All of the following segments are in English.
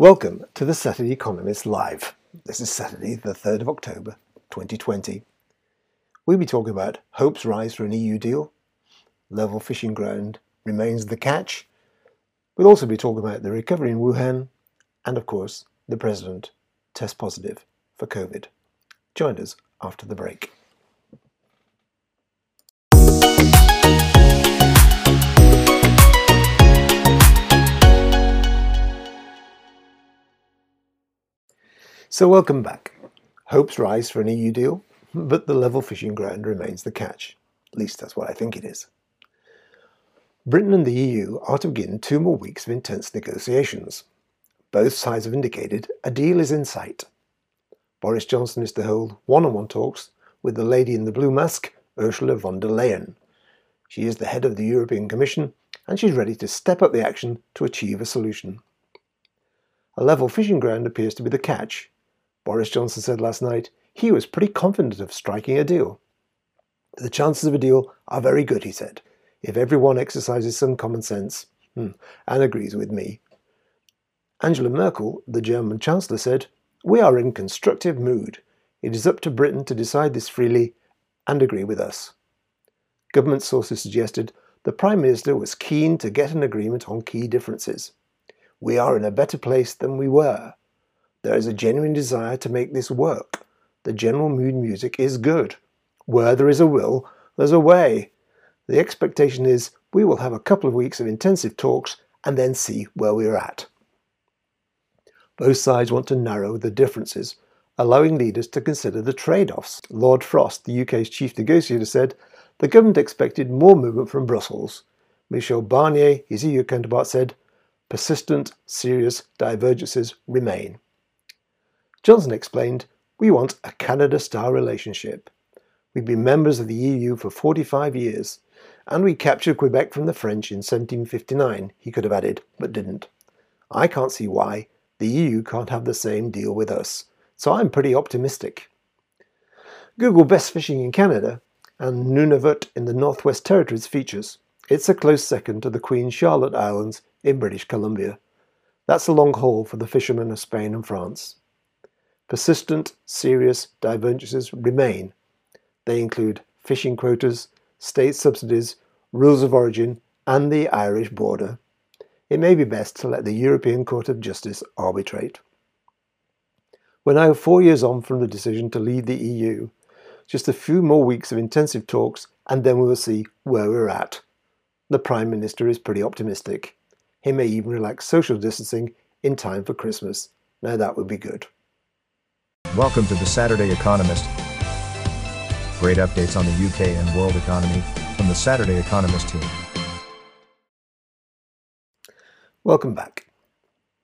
Welcome to the Saturday Economist Live. This is Saturday, the 3rd of October, 2020. We'll be talking about hopes rise for an EU deal, level fishing ground remains the catch. We'll also be talking about the recovery in Wuhan, and of course, the President test positive for COVID. Join us after the break. So, welcome back. Hopes rise for an EU deal, but the level fishing ground remains the catch. At least that's what I think it is. Britain and the EU are to begin two more weeks of intense negotiations. Both sides have indicated a deal is in sight. Boris Johnson is to hold one on one talks with the lady in the blue mask, Ursula von der Leyen. She is the head of the European Commission and she's ready to step up the action to achieve a solution. A level fishing ground appears to be the catch, Boris Johnson said last night he was pretty confident of striking a deal. The chances of a deal are very good, he said, if everyone exercises some common sense hmm, and agrees with me. Angela Merkel, the German Chancellor, said, We are in constructive mood. It is up to Britain to decide this freely and agree with us. Government sources suggested the Prime Minister was keen to get an agreement on key differences. We are in a better place than we were, there is a genuine desire to make this work. The general mood music is good. Where there is a will, there's a way. The expectation is we will have a couple of weeks of intensive talks and then see where we're at. Both sides want to narrow the differences, allowing leaders to consider the trade offs. Lord Frost, the UK's chief negotiator, said the government expected more movement from Brussels. Michel Barnier, his EU counterpart, said persistent, serious divergences remain. Johnson explained, We want a Canada style relationship. We've been members of the EU for 45 years, and we captured Quebec from the French in 1759, he could have added, but didn't. I can't see why the EU can't have the same deal with us, so I'm pretty optimistic. Google Best Fishing in Canada and Nunavut in the Northwest Territories features. It's a close second to the Queen Charlotte Islands in British Columbia. That's a long haul for the fishermen of Spain and France. Persistent, serious divergences remain. They include fishing quotas, state subsidies, rules of origin, and the Irish border. It may be best to let the European Court of Justice arbitrate. We're now four years on from the decision to leave the EU. Just a few more weeks of intensive talks, and then we will see where we're at. The Prime Minister is pretty optimistic. He may even relax social distancing in time for Christmas. Now that would be good. Welcome to the Saturday Economist. Great updates on the UK and world economy from the Saturday Economist team. Welcome back.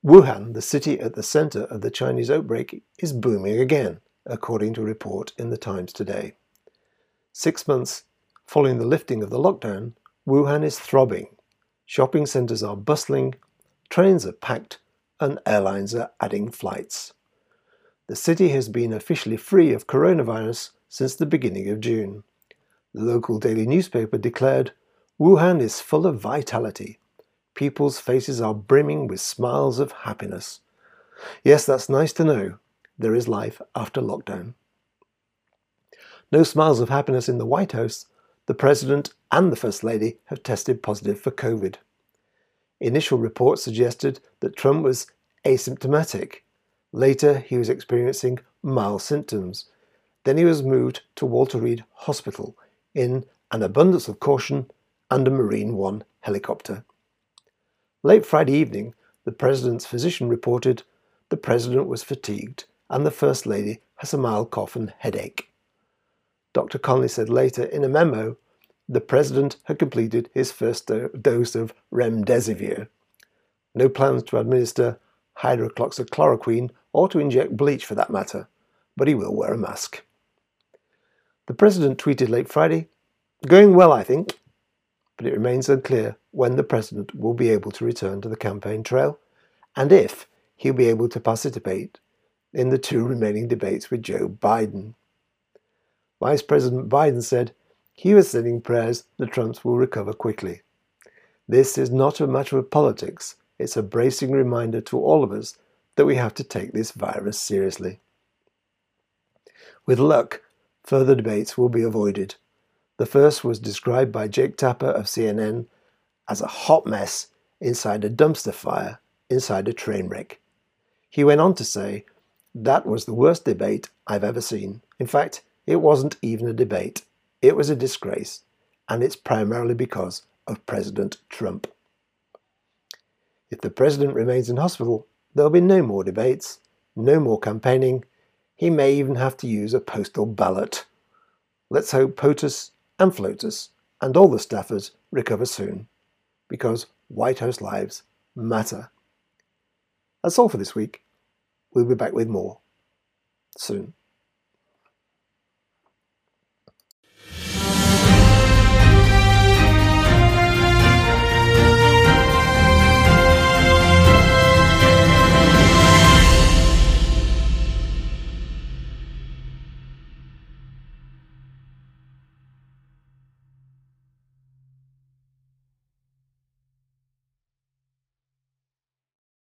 Wuhan, the city at the center of the Chinese outbreak, is booming again, according to a report in the Times today. Six months following the lifting of the lockdown, Wuhan is throbbing. Shopping centers are bustling, trains are packed, and airlines are adding flights. The city has been officially free of coronavirus since the beginning of June. The local daily newspaper declared Wuhan is full of vitality. People's faces are brimming with smiles of happiness. Yes, that's nice to know. There is life after lockdown. No smiles of happiness in the White House. The President and the First Lady have tested positive for COVID. Initial reports suggested that Trump was asymptomatic Later, he was experiencing mild symptoms. Then he was moved to Walter Reed Hospital in an abundance of caution and a Marine One helicopter. Late Friday evening, the President's physician reported the President was fatigued and the First Lady has a mild cough and headache. Dr. Conley said later in a memo the President had completed his first do- dose of remdesivir. No plans to administer hydroxychloroquine or to inject bleach for that matter, but he will wear a mask. The President tweeted late Friday, Going well, I think, but it remains unclear when the President will be able to return to the campaign trail and if he'll be able to participate in the two remaining debates with Joe Biden. Vice President Biden said he was sending prayers the Trumps will recover quickly. This is not a matter of politics, it's a bracing reminder to all of us that we have to take this virus seriously. With luck, further debates will be avoided. The first was described by Jake Tapper of CNN as a hot mess inside a dumpster fire inside a train wreck. He went on to say, That was the worst debate I've ever seen. In fact, it wasn't even a debate, it was a disgrace, and it's primarily because of President Trump. If the president remains in hospital, there'll be no more debates, no more campaigning. He may even have to use a postal ballot. Let's hope POTUS and FLOTUS and all the staffers recover soon, because White House lives matter. That's all for this week. We'll be back with more soon.